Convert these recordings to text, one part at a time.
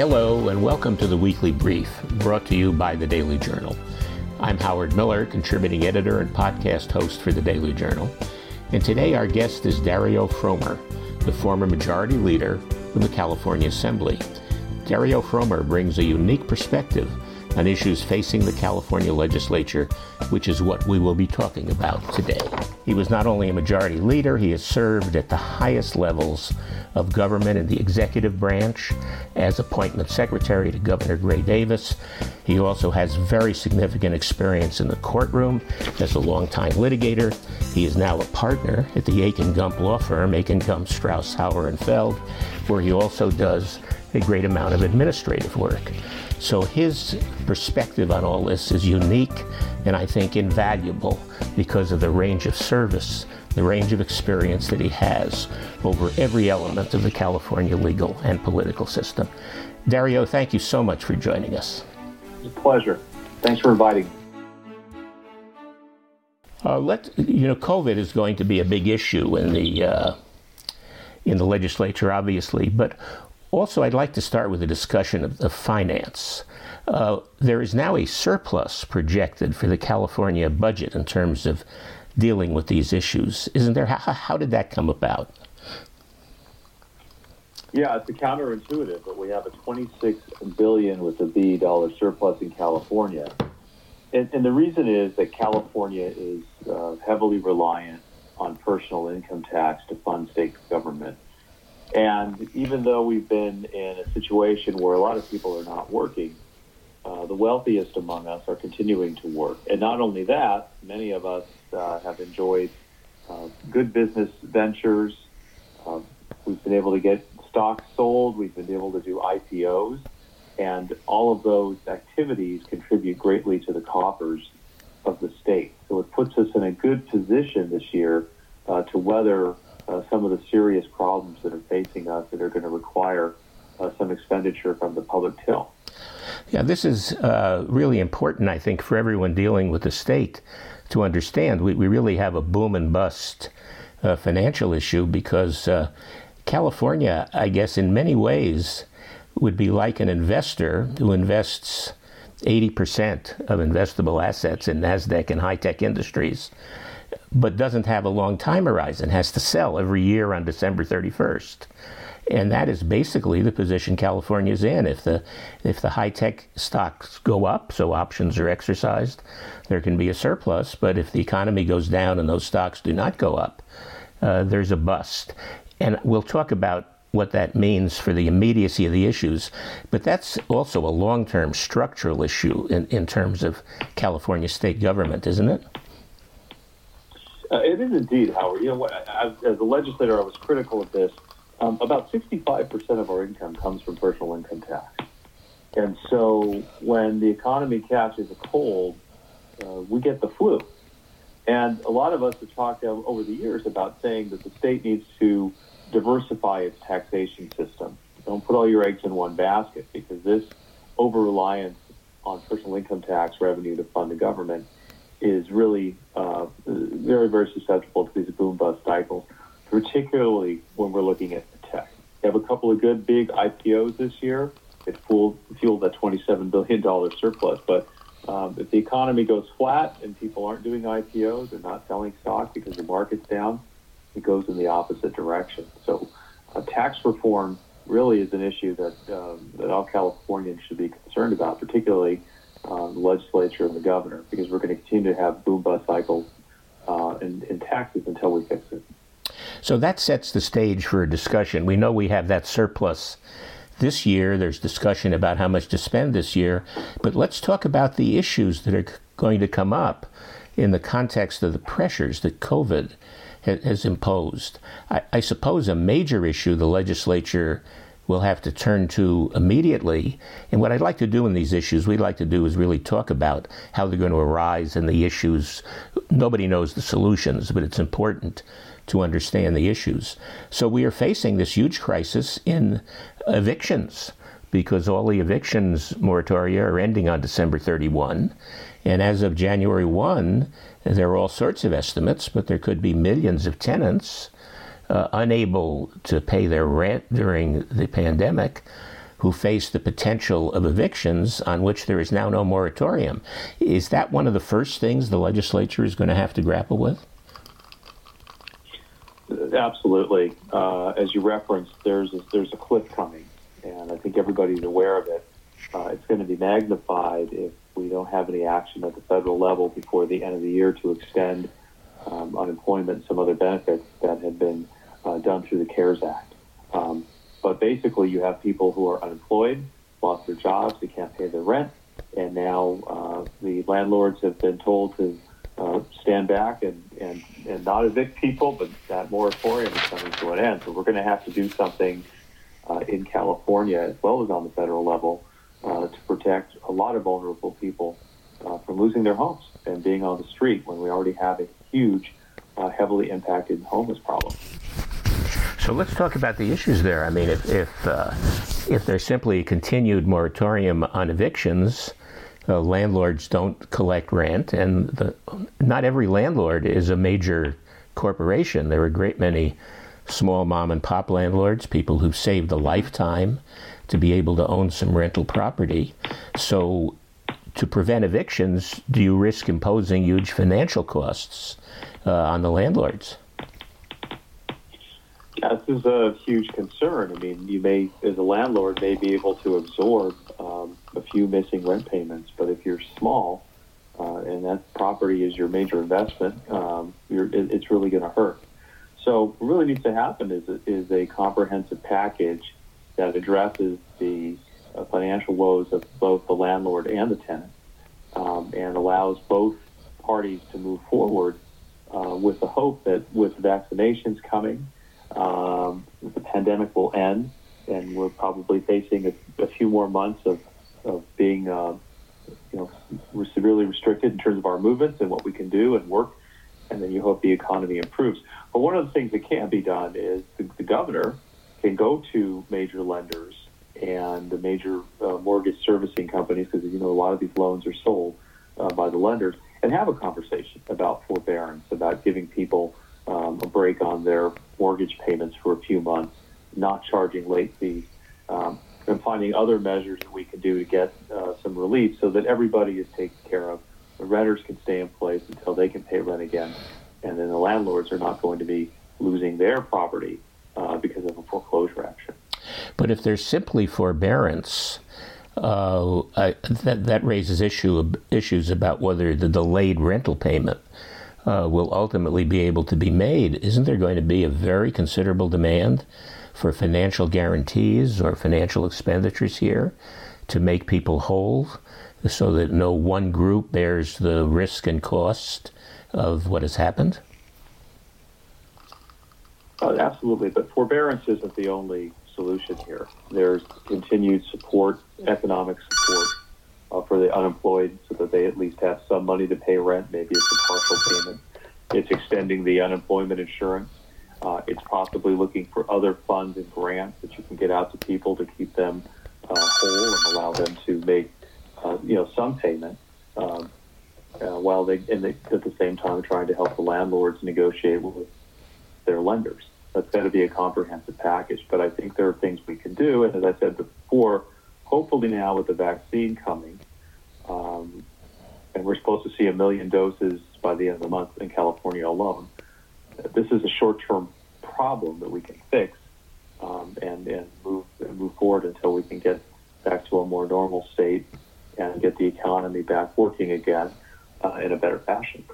Hello, and welcome to the Weekly Brief, brought to you by the Daily Journal. I'm Howard Miller, contributing editor and podcast host for the Daily Journal. And today our guest is Dario Frommer, the former majority leader of the California Assembly. Dario Frommer brings a unique perspective on issues facing the California legislature, which is what we will be talking about today. He was not only a majority leader, he has served at the highest levels of government in the executive branch as appointment secretary to Governor Gray Davis. He also has very significant experience in the courtroom as a longtime litigator. He is now a partner at the Akin Gump law firm, Akin Gump Strauss Hauer and Feld, where he also does a great amount of administrative work. So his perspective on all this is unique and I think invaluable because of the range of service, the range of experience that he has over every element of the California legal and political system. Dario, thank you so much for joining us. It's a pleasure. Thanks for inviting me. Uh, let you know, COVID is going to be a big issue in the uh, in the legislature, obviously. But also, I'd like to start with a discussion of the finance. Uh, there is now a surplus projected for the California budget in terms of dealing with these issues, isn't there? How, how did that come about? Yeah, it's counterintuitive, but we have a 26 billion with a B dollar surplus in California, and, and the reason is that California is uh, heavily reliant on personal income tax to fund state government. And even though we've been in a situation where a lot of people are not working, uh, the wealthiest among us are continuing to work. And not only that, many of us uh, have enjoyed uh, good business ventures. Uh, we've been able to get stocks sold, we've been able to do IPOs, and all of those activities contribute greatly to the coffers of the state. So it puts us in a good position this year uh, to weather uh, some of the serious problems that are facing us that are going to require uh, some expenditure from the public till. Yeah, this is uh, really important, I think, for everyone dealing with the state to understand. We, we really have a boom and bust uh, financial issue because uh, California, I guess, in many ways, would be like an investor who invests 80% of investable assets in NASDAQ and high tech industries but doesn't have a long time horizon, has to sell every year on December 31st. And that is basically the position California is in. If the if the high tech stocks go up, so options are exercised, there can be a surplus. But if the economy goes down and those stocks do not go up, uh, there's a bust. And we'll talk about what that means for the immediacy of the issues. But that's also a long term structural issue in, in terms of California state government, isn't it? Uh, it is indeed, Howard. You know, as, a legislator, I was critical of this. Um, about 65% of our income comes from personal income tax. And so when the economy catches a cold, uh, we get the flu. And a lot of us have talked over the years about saying that the state needs to diversify its taxation system. Don't put all your eggs in one basket because this over reliance on personal income tax revenue to fund the government is really uh, very, very susceptible to these boom bust cycles, particularly when we're looking at tech. We have a couple of good big IPOs this year. It fueled, fueled that $27 billion surplus. But um, if the economy goes flat and people aren't doing IPOs, they're not selling stock because the market's down, it goes in the opposite direction. So uh, tax reform really is an issue that, um, that all Californians should be concerned about, particularly uh, the legislature and the governor, because we're going to continue to have boom bust cycles uh, in, in taxes until we fix it. So that sets the stage for a discussion. We know we have that surplus this year. There's discussion about how much to spend this year. But let's talk about the issues that are going to come up in the context of the pressures that COVID has imposed. I, I suppose a major issue the legislature we'll have to turn to immediately. And what I'd like to do in these issues, we'd like to do is really talk about how they're going to arise and the issues. Nobody knows the solutions, but it's important to understand the issues. So we are facing this huge crisis in evictions because all the evictions moratoria are ending on December 31. And as of January 1, there are all sorts of estimates, but there could be millions of tenants uh, unable to pay their rent during the pandemic who face the potential of evictions on which there is now no moratorium. Is that one of the first things the legislature is going to have to grapple with? Absolutely. Uh, as you referenced, there's a, there's a cliff coming, and I think everybody's aware of it. Uh, it's going to be magnified if we don't have any action at the federal level before the end of the year to extend um, unemployment and some other benefits that have been uh, done through the CARES Act. Um, but basically, you have people who are unemployed, lost their jobs, they can't pay their rent, and now uh, the landlords have been told to uh, stand back and, and, and not evict people, but that moratorium is coming to an end. So we're going to have to do something uh, in California as well as on the federal level uh, to protect a lot of vulnerable people uh, from losing their homes and being on the street when we already have a huge, uh, heavily impacted homeless problem. So let's talk about the issues there. I mean, if if, uh, if there's simply a continued moratorium on evictions, uh, landlords don't collect rent, and the, not every landlord is a major corporation. There are a great many small mom and pop landlords, people who've saved a lifetime to be able to own some rental property. So, to prevent evictions, do you risk imposing huge financial costs uh, on the landlords? This is a huge concern. I mean, you may, as a landlord, may be able to absorb um, a few missing rent payments, but if you're small uh, and that property is your major investment, um, it, it's really going to hurt. So, what really needs to happen is a, is a comprehensive package that addresses the uh, financial woes of both the landlord and the tenant, um, and allows both parties to move forward uh, with the hope that with vaccinations coming um, the pandemic will end, and we're probably facing a, a few more months of, of being, uh, you know, severely restricted in terms of our movements and what we can do and work. And then you hope the economy improves. But one of the things that can be done is the, the governor can go to major lenders and the major uh, mortgage servicing companies, because you know a lot of these loans are sold uh, by the lenders, and have a conversation about forbearance, about giving people um, a break on their mortgage payments for a few months, not charging late fees, um, and finding other measures that we can do to get uh, some relief so that everybody is taken care of. The renters can stay in place until they can pay rent again, and then the landlords are not going to be losing their property uh, because of a foreclosure action. But if there's simply forbearance, uh, I, that that raises issue issues about whether the delayed rental payment uh, will ultimately be able to be made, isn't there going to be a very considerable demand for financial guarantees or financial expenditures here to make people whole so that no one group bears the risk and cost of what has happened? Uh, absolutely, but forbearance isn't the only solution here. There's continued support, economic support uh, for the unemployed so that they at least have some money to pay rent. Maybe it's a partial payment. It's extending the unemployment insurance. Uh, it's possibly looking for other funds and grants that you can get out to people to keep them uh, whole and allow them to make, uh, you know, some payment um, uh, while they, and they, at the same time, trying to help the landlords negotiate with their lenders. That's got to be a comprehensive package. But I think there are things we can do. And as I said before, hopefully now with the vaccine coming, um, and we're supposed to see a million doses by the end of the month in California alone. This is a short-term problem that we can fix um, and, and move and move forward until we can get back to a more normal state and get the economy back working again uh, in a better fashion.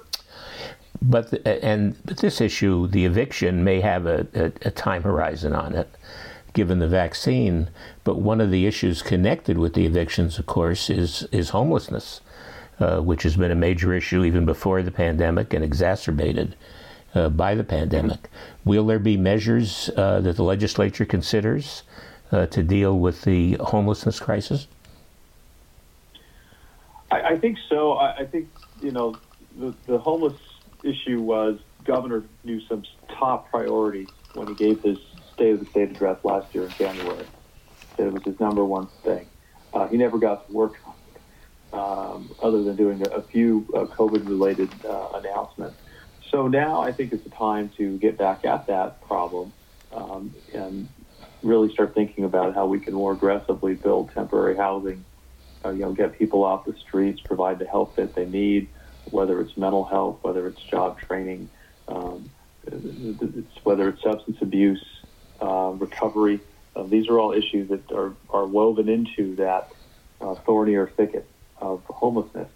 But the, and but this issue, the eviction, may have a, a, a time horizon on it given the vaccine. But one of the issues connected with the evictions, of course, is is homelessness, uh, which has been a major issue even before the pandemic and exacerbated uh, by the pandemic. Will there be measures uh, that the legislature considers uh, to deal with the homelessness crisis? I, I think so. I, I, think you know the, the homeless issue was Governor Newsom's top priority when he gave his State of the State address last year in January. It was his number one thing. Uh, he never got to work on it, um, other than doing a, a few uh, COVID-related uh, announcements. So now I think it's the time to get back at that problem um, and really start thinking about how we can more aggressively build temporary housing. Uh, you know, get people off the streets, provide the help that they need, whether it's mental health, whether it's job training, um, it's, whether it's substance abuse, uh, recovery. Uh, these are all issues that are, are woven into that uh, thornier thicket of homelessness.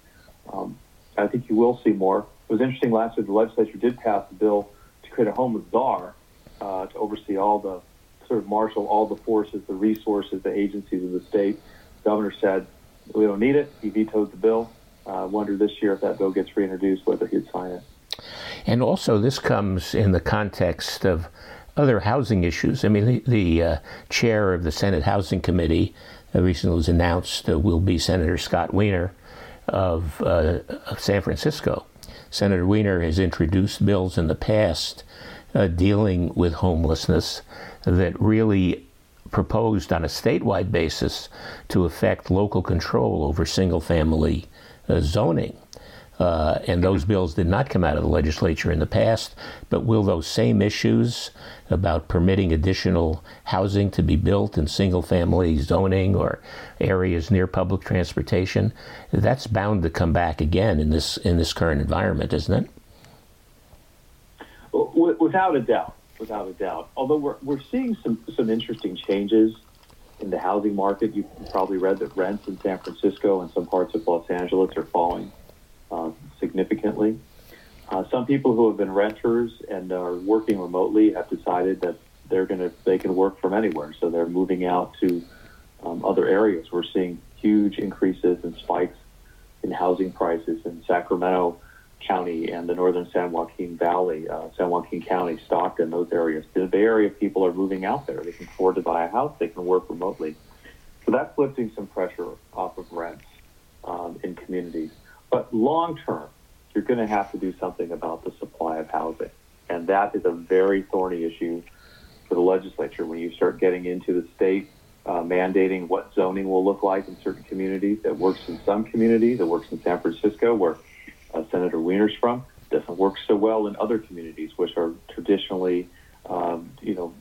Um, I think you will see more. It was interesting last year the legislature did pass a bill to create a homeless czar uh, to oversee all the sort of marshal all the forces, the resources, the agencies of the state. The governor said we don't need it. He vetoed the bill. I uh, wonder this year if that bill gets reintroduced whether he'd sign it. And also, this comes in the context of other housing issues. I mean, the, the uh, chair of the Senate Housing Committee uh, recently was announced uh, will be Senator Scott Wiener of, uh, of, San Francisco. Senator Wiener has introduced bills in the past uh, dealing with homelessness that really proposed on a statewide basis to affect local control over single family uh, zoning. Uh, and those bills did not come out of the legislature in the past. But will those same issues about permitting additional housing to be built in single family zoning or areas near public transportation, that's bound to come back again in this in this current environment, isn't it? Without a doubt, without a doubt. Although we're we're seeing some some interesting changes in the housing market. You've probably read that rents in San Francisco and some parts of Los Angeles are falling uh, significantly. Uh, some people who have been renters and are working remotely have decided that they're going to they can work from anywhere, so they're moving out to um, other areas. We're seeing huge increases and spikes in housing prices in Sacramento County and the northern San Joaquin Valley, uh, San Joaquin County, Stockton, those areas. The Bay Area people are moving out there. They can afford to buy a house. They can work remotely. So that's lifting some pressure off of rents um, in communities. But long term, you're going to have to do something about the supply of housing. And that is a very thorny issue for the legislature when you start getting into the state uh, mandating what zoning will look like in certain communities. It works in some communities. It works in San Francisco, where uh, Senator Wiener's from. Doesn't work so well in other communities, which are traditionally, um, you know,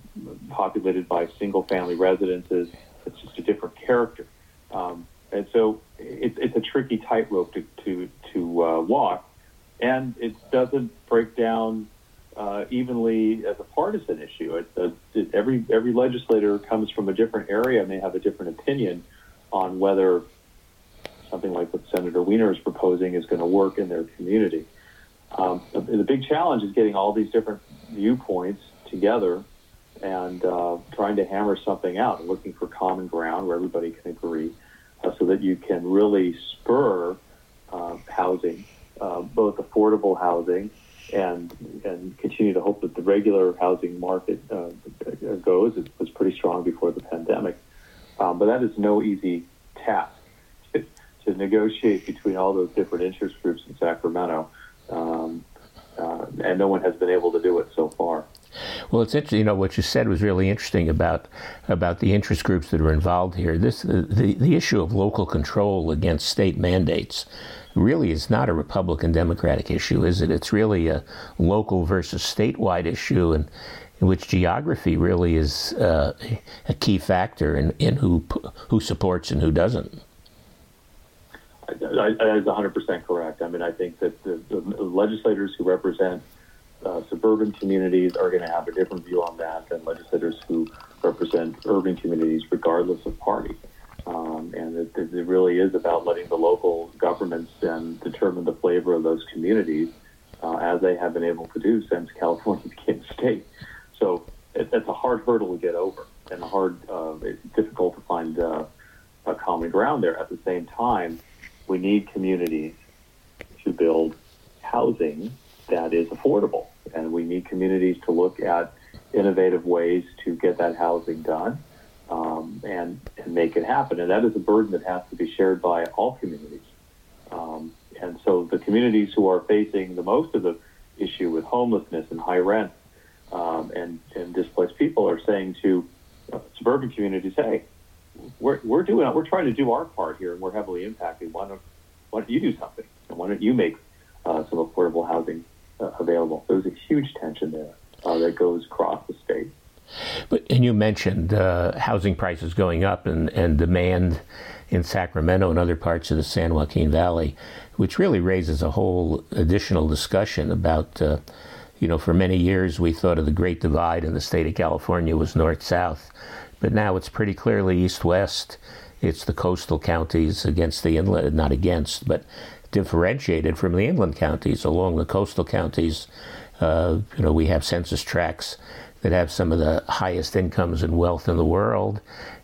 populated by single-family residences. It's just a different character. Um, and so it, it's a tricky tightrope to, to, to uh, walk and it doesn't break down uh, evenly as a partisan issue. It, uh, it, every every legislator comes from a different area and they have a different opinion on whether something like what Senator Wiener is proposing is going to work in their community. Um, the, the, big challenge is getting all these different viewpoints together and uh, trying to hammer something out and looking for common ground where everybody can agree uh, so that you can really spur uh, housing uh, both affordable housing and and continue to hope that the regular housing market uh, goes. It was pretty strong before the pandemic, um, but that is no easy task to, to, negotiate between all those different interest groups in Sacramento, um, uh, and no one has been able to do it so far. Well, it's interesting. You know what you said was really interesting about about the interest groups that are involved here. This the the issue of local control against state mandates really is not a Republican Democratic issue, is it? It's really a local versus statewide issue, and in which geography really is uh, a key factor in, in who who supports and who doesn't. That is 100% correct. I mean, I think that the, the legislators who represent uh, suburban communities are going to have a different view on that than legislators who represent urban communities, regardless of party. Um, and it, it, really is about letting the local governments then determine the flavor of those communities, uh, as they have been able to do since California became a state. So it, it's a hard hurdle to get over, and a hard, uh, it's difficult to find uh, a common ground there. At the same time, we need communities to build housing that is affordable, and we need communities to look at innovative ways to get that housing done um, and, and make it happen. And that is a burden that has to be shared by all communities. Um, and so the communities who are facing the most of the issue with homelessness and high rent um, and, and displaced people are saying to uh, suburban communities, hey, we're, we're doing we're trying to do our part here and we're heavily impacted. Why don't, why don't you do something? And why don't you make uh, some affordable housing uh, available? There's a huge tension there uh, that goes across the state. But and you mentioned uh, housing prices going up and, and demand in Sacramento and other parts of the San Joaquin Valley, which really raises a whole additional discussion about. Uh, you know, for many years we thought of the Great Divide in the state of California was north south, but now it's pretty clearly east west. It's the coastal counties against the inland, not against, but differentiated from the inland counties. Along the coastal counties, uh, you know, we have census tracts that have some of the highest incomes and wealth in the world,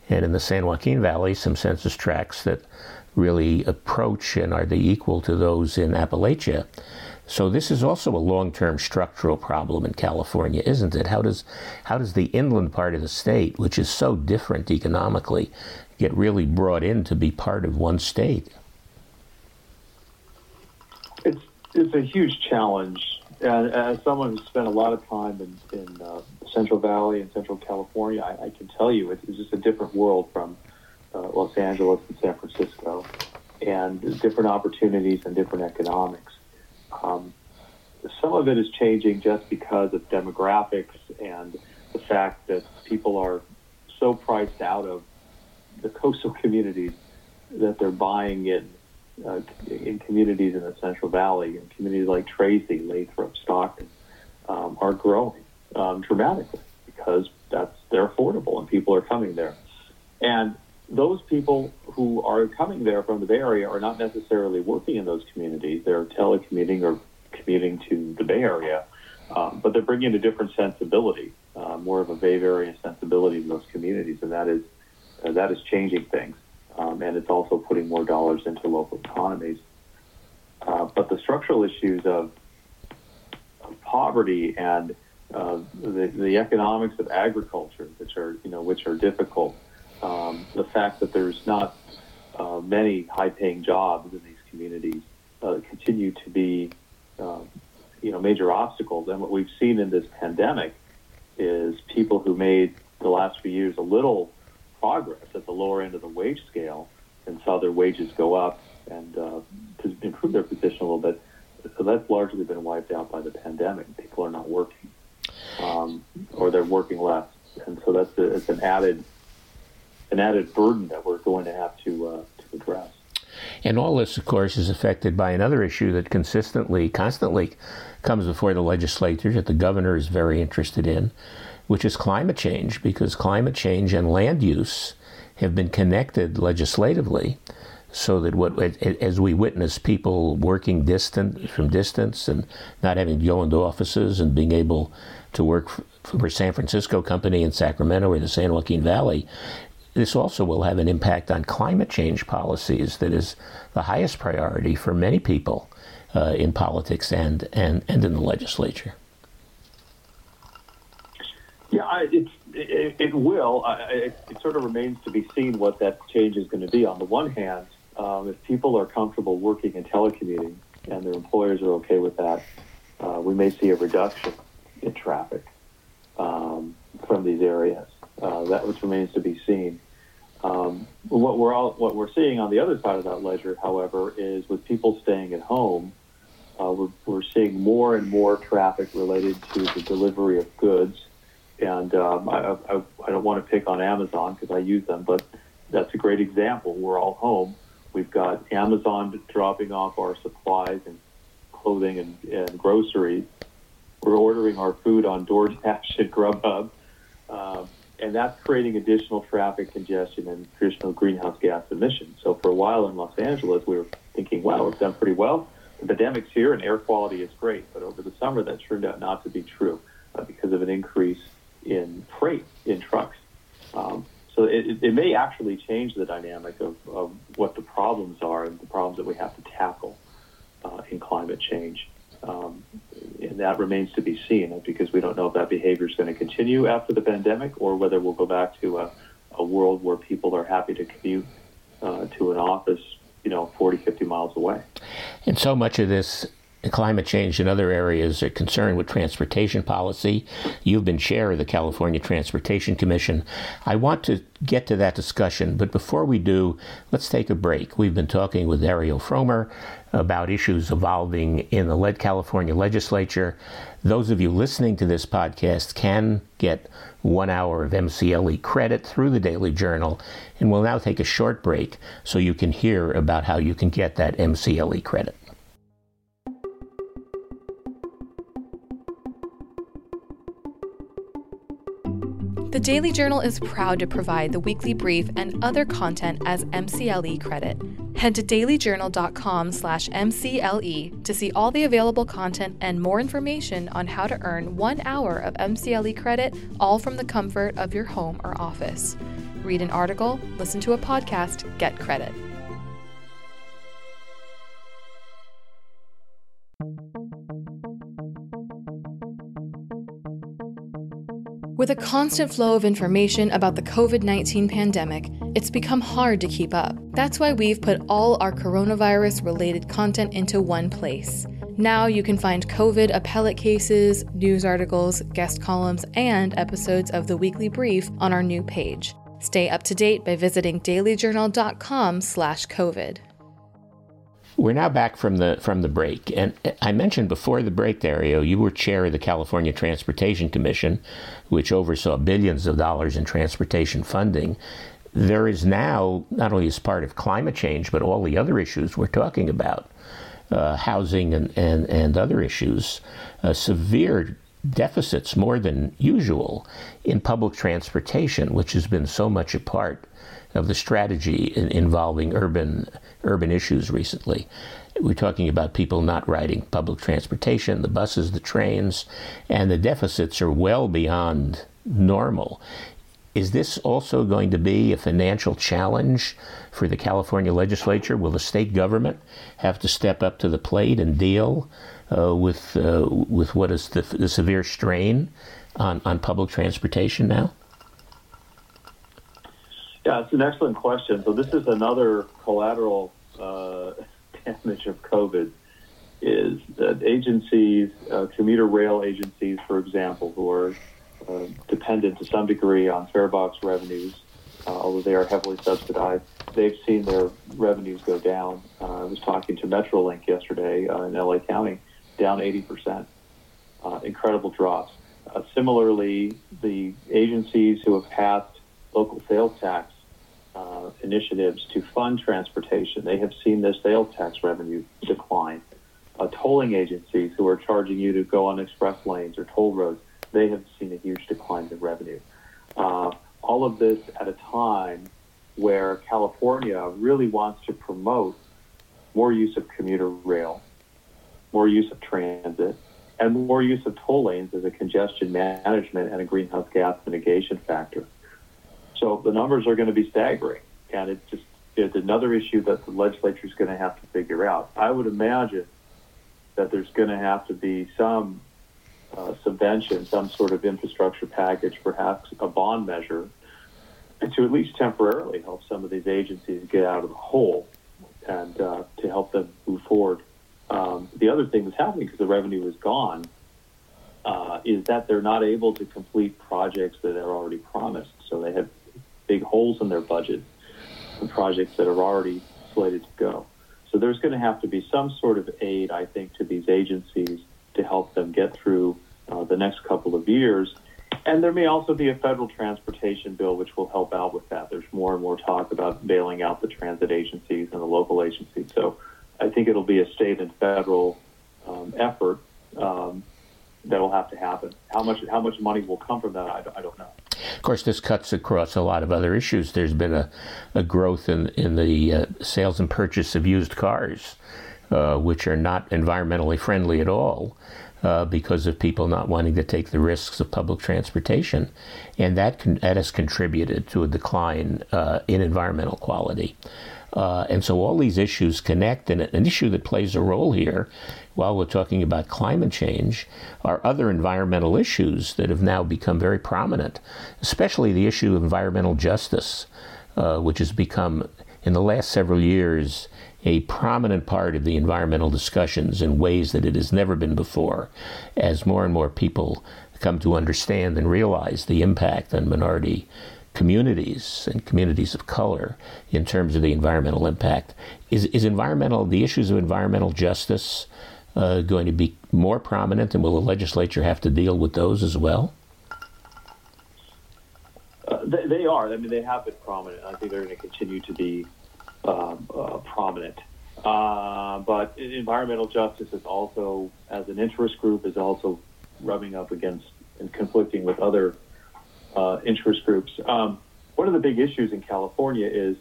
and in the San Joaquin Valley, some census tracts that really approach and are the equal to those in Appalachia. So this is also a long-term structural problem in California, isn't it? How does how does the inland part of the state, which is so different economically, get really brought in to be part of one state? It's a huge challenge. And as someone who's spent a lot of time in, in uh, Central Valley and Central California, I, I can tell you it's, it's just a different world from uh, Los Angeles and San Francisco, and different opportunities and different economics. Um, some of it is changing just because of demographics and the fact that people are so priced out of the coastal communities that they're buying in uh, in communities in the Central Valley and communities like Tracy, Lathrop, Stockton um, are growing um, dramatically because that's they're affordable and people are coming there. And those people who are coming there from the Bay Area are not necessarily working in those communities. They're telecommuting or commuting to the Bay Area, um, but they're bringing a different sensibility, uh, more of a Bay Area sensibility in those communities, and that is uh, that is changing things um, and it's also putting more dollars into local economies. Uh, but the structural issues of, of poverty and uh, the, the economics of agriculture, which are you know which are difficult, um, the fact that there's not uh, many high-paying jobs in these communities uh, continue to be um, you know major obstacles. And what we've seen in this pandemic is people who made the last few years a little progress at the lower end of the wage scale and saw their wages go up and uh, to improve their position a little bit. So that's largely been wiped out by the pandemic. People are not working, um, or they're working less, and so that's a, it's an added an added burden that we're going to have to uh, to address. And all this, of course, is affected by another issue that consistently, constantly comes before the legislature that the governor is very interested in, which is climate change, because climate change and land use have been connected legislatively so that what as we witness people working distant from distance and not having to go into offices and being able to work for a San Francisco company in Sacramento or the San Joaquin Valley, this also will have an impact on climate change policies that is the highest priority for many people uh, in politics and, and, and in the legislature. Yeah, it, it will. It, it, sort of remains to be seen what that change is going to be. On the one hand, um, if people are comfortable working and telecommuting and their employers are okay with that, uh, we may see a reduction in traffic um, from these areas. Uh, that which remains to be seen. Um, what we're all, what we're seeing on the other side of that ledger, however, is with people staying at home, uh, we're, we're seeing more and more traffic related to the delivery of goods and um, I, I, I don't want to pick on Amazon because I use them, but that's a great example. We're all home. We've got Amazon dropping off our supplies and clothing and, and groceries. We're ordering our food on DoorDash and Grubhub. Um, and that's creating additional traffic congestion and additional greenhouse gas emissions. So for a while in Los Angeles, we were thinking, wow, we've done pretty well. The pandemic's here and air quality is great. But over the summer, that turned out not to be true uh, because of an increase in freight in trucks. Um, so it, it, may actually change the dynamic of, of, what the problems are and the problems that we have to tackle uh, in climate change. Um, and that remains to be seen because we don't know if that behavior is going to continue after the pandemic or whether we'll go back to a, a world where people are happy to commute uh, to an office, you know, 40, 50 miles away. And so much of this climate change and other areas are concerned with transportation policy. You've been chair of the California Transportation Commission. I want to get to that discussion, but before we do, let's take a break. We've been talking with Ariel Frommer about issues evolving in the led California legislature. Those of you listening to this podcast can get one hour of MCLE credit through the Daily Journal, and we'll now take a short break so you can hear about how you can get that MCLE credit. The Daily Journal is proud to provide the weekly brief and other content as MCLE credit. Head to dailyjournal.com/mcle to see all the available content and more information on how to earn 1 hour of MCLE credit all from the comfort of your home or office. Read an article, listen to a podcast, get credit. With a constant flow of information about the COVID 19 pandemic, it's become hard to keep up. That's why we've put all our coronavirus related content into one place. Now you can find COVID appellate cases, news articles, guest columns, and episodes of the weekly brief on our new page. Stay up to date by visiting dailyjournal.com/covid. We're now back from the from the break, and I mentioned before the break, Dario, you were chair of the California Transportation Commission, which oversaw billions of dollars in transportation funding. There is now not only as part of climate change, but all the other issues we're talking about, uh, housing and, and and other issues, uh, severe deficits more than usual in public transportation, which has been so much a part of the strategy in, involving urban urban issues recently. We're talking about people not riding public transportation, the buses, the trains, and the deficits are well beyond normal. Is this also going to be a financial challenge for the California legislature? Will the state government have to step up to the plate and deal uh, with uh, with what is the, the severe strain on, on public transportation now? Yeah, it's an excellent question. So this is another collateral uh, damage of COVID. Is that agencies, uh, commuter rail agencies, for example, who are uh, dependent to some degree on farebox revenues, uh, although they are heavily subsidized, they've seen their revenues go down. Uh, I was talking to Metrolink yesterday uh, in LA County, down 80%. incredible drops. similarly, the agencies who have passed local sales tax uh, initiatives to fund transportation, they have seen their sales tax revenue decline. Uh, tolling agencies who are charging you to go on express lanes or toll roads, they have seen a huge decline in revenue. Uh, all of this at a time where California really wants to promote more use of commuter rail, more use of transit, and more use of toll lanes as a congestion management and a greenhouse gas mitigation factor. So the numbers are going to be staggering, and it's just it's another issue that the legislature is going to have to figure out. I would imagine that there's going to have to be some uh, subvention, some sort of infrastructure package, perhaps a bond measure, to at least temporarily help some of these agencies get out of the hole and uh, to help them move forward. Um, the other thing that's happening because the revenue is gone uh, is that they're not able to complete projects that are already promised. So they have big holes in their budget and projects that are already slated to go. So there's going to have to be some sort of aid, I think, to these agencies to help them get through uh, the next couple of years. And there may also be a federal transportation bill which will help out with that. There's more and more talk about bailing out the transit agencies and the local agencies. So I think it'll be a state and federal um, effort um, that'll have to happen. How much how much money will come from that, I, I don't know. Of course, this cuts across a lot of other issues. There's been a, a growth in, in the uh, sales and purchase of used cars, uh, which are not environmentally friendly at all. Uh, because of people not wanting to take the risks of public transportation, and that con- that has contributed to a decline uh, in environmental quality. Uh, and so all these issues connect, and an issue that plays a role here while we're talking about climate change are other environmental issues that have now become very prominent, especially the issue of environmental justice, uh, which has become, in the last several years, a prominent part of the environmental discussions in ways that it has never been before, as more and more people come to understand and realize the impact on minority communities and communities of color in terms of the environmental impact. Is, is environmental, the issues of environmental justice uh, going to be more prominent, and will the legislature have to deal with those as well? Uh, they, they, are. I mean, they have been prominent. I think they're going to continue to be um, uh, prominent. Uh, but environmental justice is also, as an interest group, is also rubbing up against and conflicting with other uh, interest groups. Um, one of the big issues in California is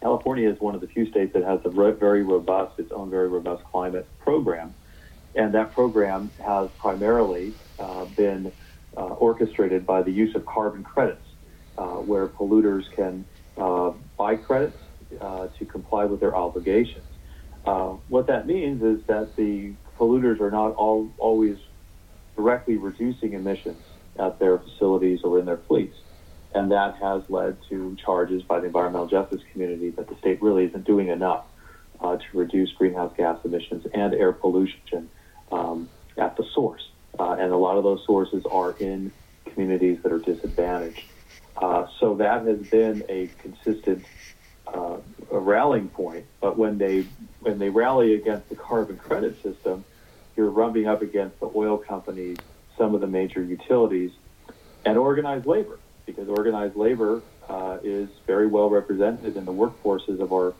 California is one of the few states that has a very robust, its own very robust climate program. And that program has primarily uh, been uh, orchestrated by the use of carbon credits, uh, where polluters can uh, buy credits uh, to comply with their obligations. What that means is that the polluters are not all, always directly reducing emissions at their facilities or in their fleets. And that has led to charges by the environmental justice community that the state really isn't doing enough uh, to reduce greenhouse gas emissions and air pollution um, at the source. Uh, and a lot of those sources are in communities that are disadvantaged. Uh, so that has been a consistent uh, a rallying point. But when they when they rally against the carbon credit system, you're rubbing up against the oil companies, some of the major utilities, and organized labor, because organized labor uh, is very well represented in the workforces of our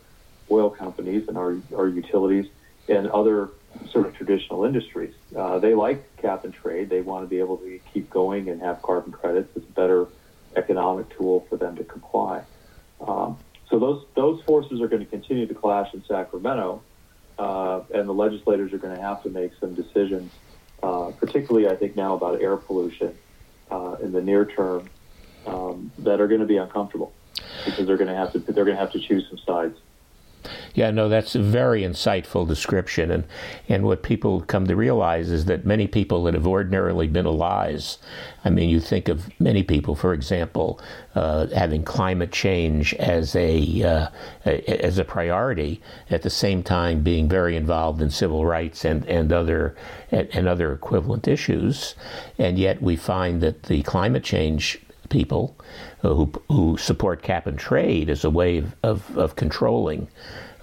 oil companies and our, our utilities and other sort of traditional industries. Uh, they like cap and trade. They want to be able to keep going and have carbon credits. It's a better economic tool for them to comply. Um, so those those forces are going to continue to clash in Sacramento, uh, and the legislators are going to have to make some decisions, uh, particularly I think now about air pollution uh, in the near term, um, that are going to be uncomfortable because they're going to have to they're going to have to choose some sides. Yeah, no, that's a very insightful description. And, and what people come to realize is that many people that have ordinarily been allies, I mean, you think of many people, for example, uh, having climate change as a, uh, as a priority, at the same time being very involved in civil rights and, and, other, and, and other equivalent issues. And yet we find that the climate change people who, who support cap and trade as a way of, of, of controlling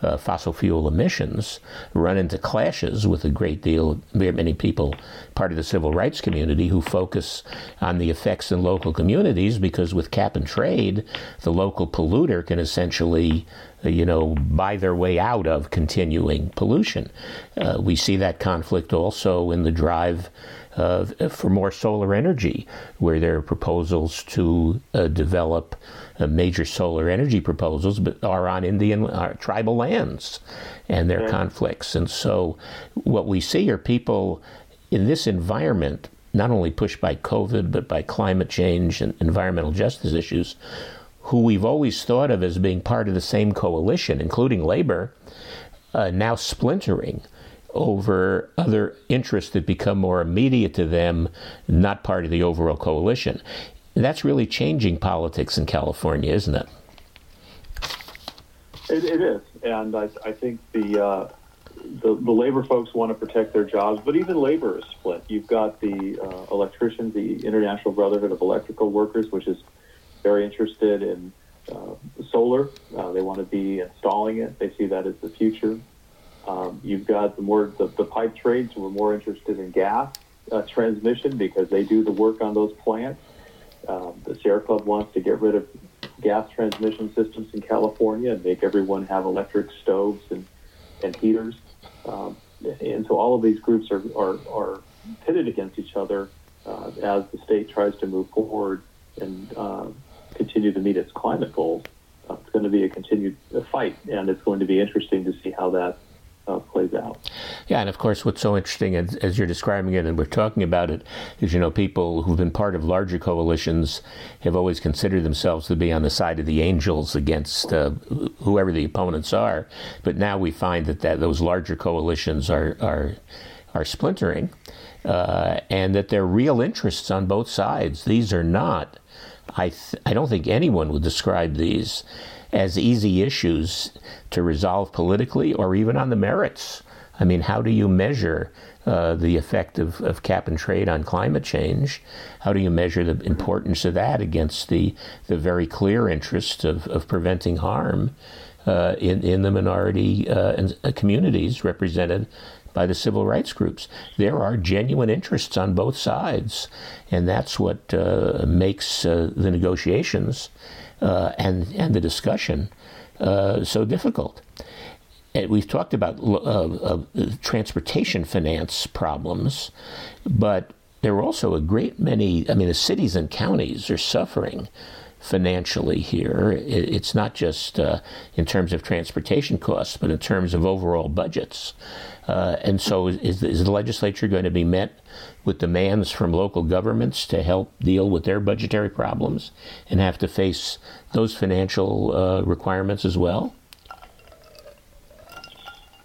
uh, fossil fuel emissions run into clashes with a great deal, of many people, part of the civil rights community, who focus on the effects in local communities because with cap and trade, the local polluter can essentially uh, you know, buy their way out of continuing pollution. Uh, we see that conflict also in the drive uh, for more solar energy, where there are proposals to uh, develop uh, major solar energy proposals, but are on Indian uh, tribal lands, and their conflicts. And so, what we see are people in this environment, not only pushed by COVID, but by climate change and environmental justice issues, who we've always thought of as being part of the same coalition, including labor, uh, now splintering over other interests that become more immediate to them, not part of the overall coalition. That's really changing politics in California, isn't it? It, it is, and I, I think the, uh, the, the labor folks want to protect their jobs, but even labor is split. You've got the uh, electricians, the International Brotherhood of Electrical Workers, which is very interested in uh, solar. Uh, they want to be installing it. They see that as the future. Um, you've got the more the, the pipe trades who are more interested in gas uh, transmission because they do the work on those plants. Um, the Sierra Club wants to get rid of gas transmission systems in California and make everyone have electric stoves and, and heaters. Um, and so all of these groups are, are, are pitted against each other uh, as the state tries to move forward and uh, continue to meet its climate goals. Uh, it's going to be a continued fight, and it's going to be interesting to see how that plays out. Yeah, and of course, what's so interesting as, as, you're describing it and we're talking about it is, you know, people who've been part of larger coalitions have always considered themselves to be on the side of the angels against uh, whoever the opponents are. But now we find that, that those larger coalitions are, are, are splintering uh, and that there are real interests on both sides. These are not I, th- I don't think anyone would describe these as easy issues to resolve politically or even on the merits. I mean, how do you measure uh, the effect of, of cap and trade on climate change. How do you measure the importance of that against the, the very clear interest of, of preventing harm uh, in, in the minority uh, uh, communities represented by the civil rights groups? There are genuine interests on both sides, and that's what uh, makes uh, the negotiations and, and the discussion so difficult And we've talked about uh, uh, transportation finance problems, but there are also a great many. I mean, the cities and counties are suffering financially here. It's not just uh, in terms of transportation costs, but in terms of overall budgets. Uh, and so, is, is, the legislature going to be met with demands from local governments to help deal with their budgetary problems and have to face those financial uh, requirements as well?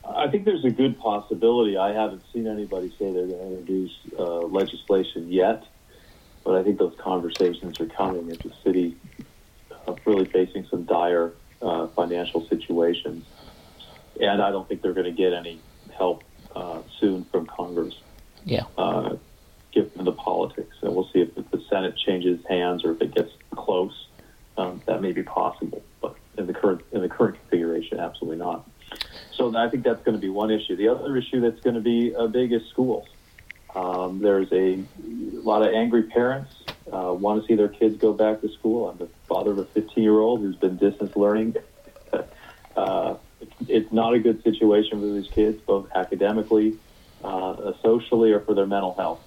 I think there's a good possibility. I haven't seen anybody say they're going to introduce uh, legislation yet, but I think those conversations are coming as the city uh, really facing some dire uh, financial situations. And I don't think they're going to get any help uh, soon from Congress. Yeah. Uh, given the politics. And we'll see if, the Senate changes hands or if it gets close. Um, that may be possible. But in the current in the current configuration, absolutely not. So I think that's going to be one issue. The other issue that's going to be uh, big is schools. Um, there's a, lot of angry parents uh, want to see their kids go back to school. I'm the father of a 15 year old who's been distance learning. uh, it's not a good situation for these kids, both academically, uh, socially, or for their mental health.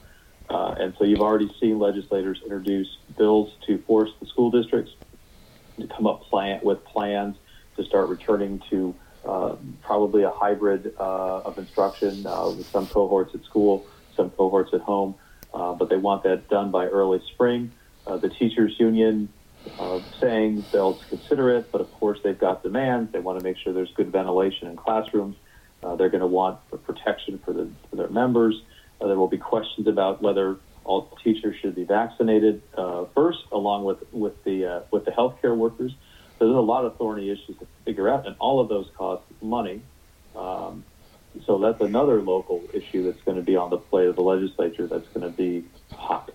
Uh, and so you've already seen legislators introduce bills to force the school districts to come up plan- with plans to start returning to uh, probably a hybrid uh, of instruction uh, with some cohorts at school, some cohorts at home, uh, but they want that done by early spring. Uh, the teachers union saying they'll consider it, but of course they've got demands. They want to make sure there's good ventilation in classrooms. they're going to want protection for, the, for their members. there will be questions about whether all teachers should be vaccinated first, along with with the with the healthcare workers. So there's a lot of thorny issues to figure out, and all of those cost money. Um, so that's another local issue that's going to be on the plate of the legislature that's going to be hot.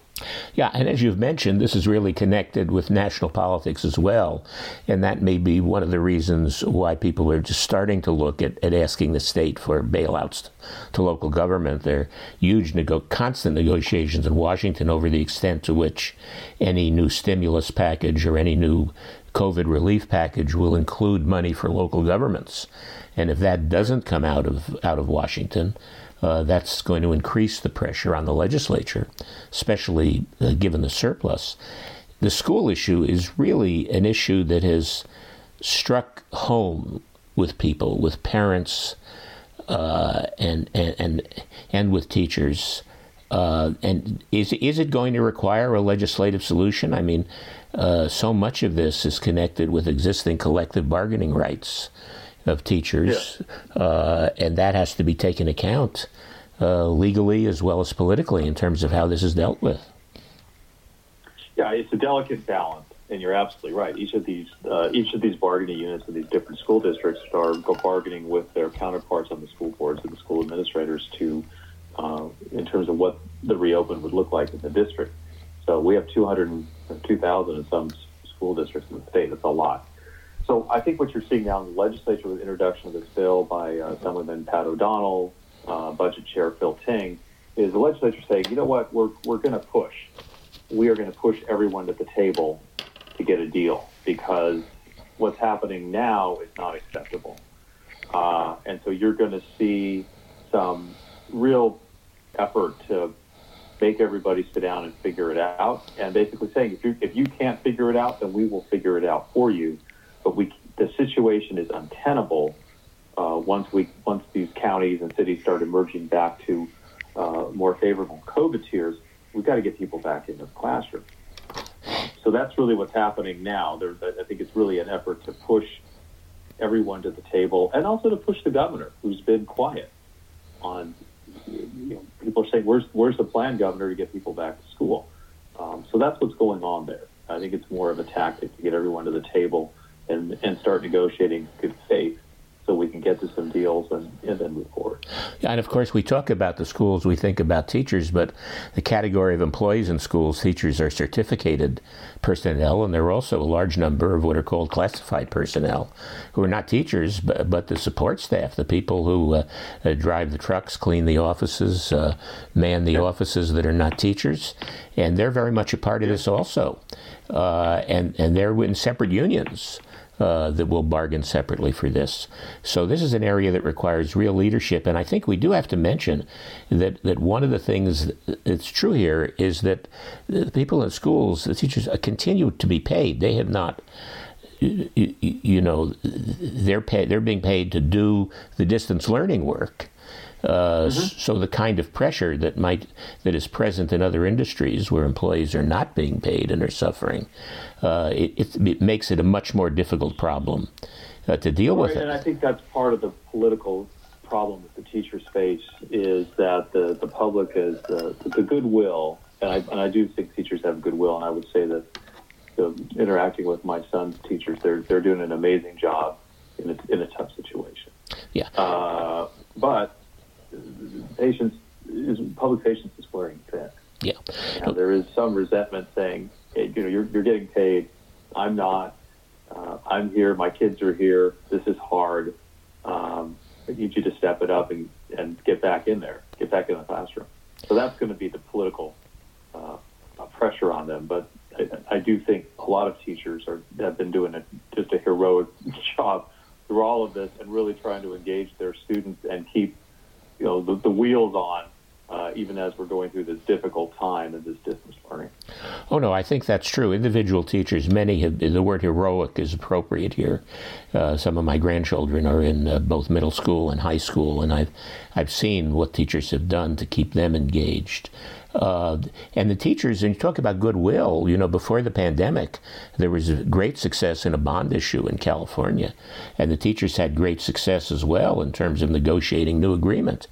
Yeah, and as you've mentioned, this is really connected with national politics as well. And that may be one of the reasons why people are just starting to look at, at asking the state for bailouts to local government. There are huge, nego- constant negotiations in Washington over the extent to which any new stimulus package or any new COVID relief package will include money for local governments. And if that doesn't come out of, out of Washington, uh, that's going to increase the pressure on the legislature, especially uh, given the surplus. The school issue is really an issue that has struck home with people, with parents, uh, and, and and and with teachers. Uh, and is is it going to require a legislative solution? I mean, uh, so much of this is connected with existing collective bargaining rights of teachers, yeah. uh, and that has to be taken account uh, legally as well as politically in terms of how this is dealt with. Yeah, it's a delicate balance, and you're absolutely right. Each of these uh, each of these bargaining units of these different school districts are bargaining with their counterparts on the school boards and the school administrators to, uh, in terms of what the reopen would look like in the district. So we have 200, 2,000 in some school districts in the state. That's a lot. So I think what you're seeing now in the legislature with the introduction of this bill by uh, Assemblyman Pat O'Donnell, uh, Budget Chair Phil Ting, is the legislature saying, you know what, we're, we're going to push. We are going to push everyone to the table to get a deal because what's happening now is not acceptable. Uh, and so you're going to see some real effort to make everybody sit down and figure it out, and basically saying if you if you can't figure it out, then we will figure it out for you. But we the situation is untenable uh, once we once these counties and cities start emerging back to uh, more favorable COVID tiers. We've got to get people back into the classroom. So that's really what's happening now. There, I think it's really an effort to push everyone to the table, and also to push the governor, who's been quiet on you know, people are saying, "Where's where's the plan, Governor, to get people back to school?" Um, so that's what's going on there. I think it's more of a tactic to get everyone to the table and and start negotiating good faith, so we can get to some deals and, and then move forward. Yeah, and of course, we talk about the schools, we think about teachers, but the category of employees in schools, teachers are certificated personnel, and there are also a large number of what are called classified personnel who are not teachers, but, but the support staff, the people who uh, uh, drive the trucks, clean the offices, uh, man the yeah. offices that are not teachers, and they're very much a part of this also. Uh, and, and they're in separate unions. Uh, that will bargain separately for this. So this is an area that requires real leadership, and I think we do have to mention that that one of the things that's true here is that the people in schools, the teachers, uh, continue to be paid. They have not. You, know, they're pay, they're being paid to do the distance learning work, uh, mm-hmm. So the kind of pressure that might that is present in other industries where employees are not being paid and are suffering, uh, it, it, it, makes it a much more difficult problem uh, to deal with. And I think that's part of the political problem that the teachers face is that the, the public is the, the goodwill, and I, and I do think teachers have goodwill, and I would say that the, interacting with my son's teachers, they're they're doing an amazing job in a, in a tough situation. Yeah. Uh, but patience is public patience is wearing thin. Yeah. Now, there is some resentment saying, hey, you know, you're, you're getting paid. I'm not. Uh, I'm here. My kids are here. This is hard. Um, I need you to step it up and, and get back in there, get back in the classroom. So that's going to be the political uh, pressure on them. But I, I do think a lot of teachers are have been doing a, just a heroic job through all of this and really trying to engage their students and keep you know the, the wheels on uh, even as we're going through this difficult time and this distance learning. Oh no, I think that's true. Individual teachers, many have the word heroic is appropriate here. Uh, some of my grandchildren are in uh, both middle school and high school, and I've I've seen what teachers have done to keep them engaged. Uh, and the teachers, and you talk about goodwill, you know, before the pandemic, there was great success in a bond issue in California. And the teachers had great success as well in terms of negotiating new agreement.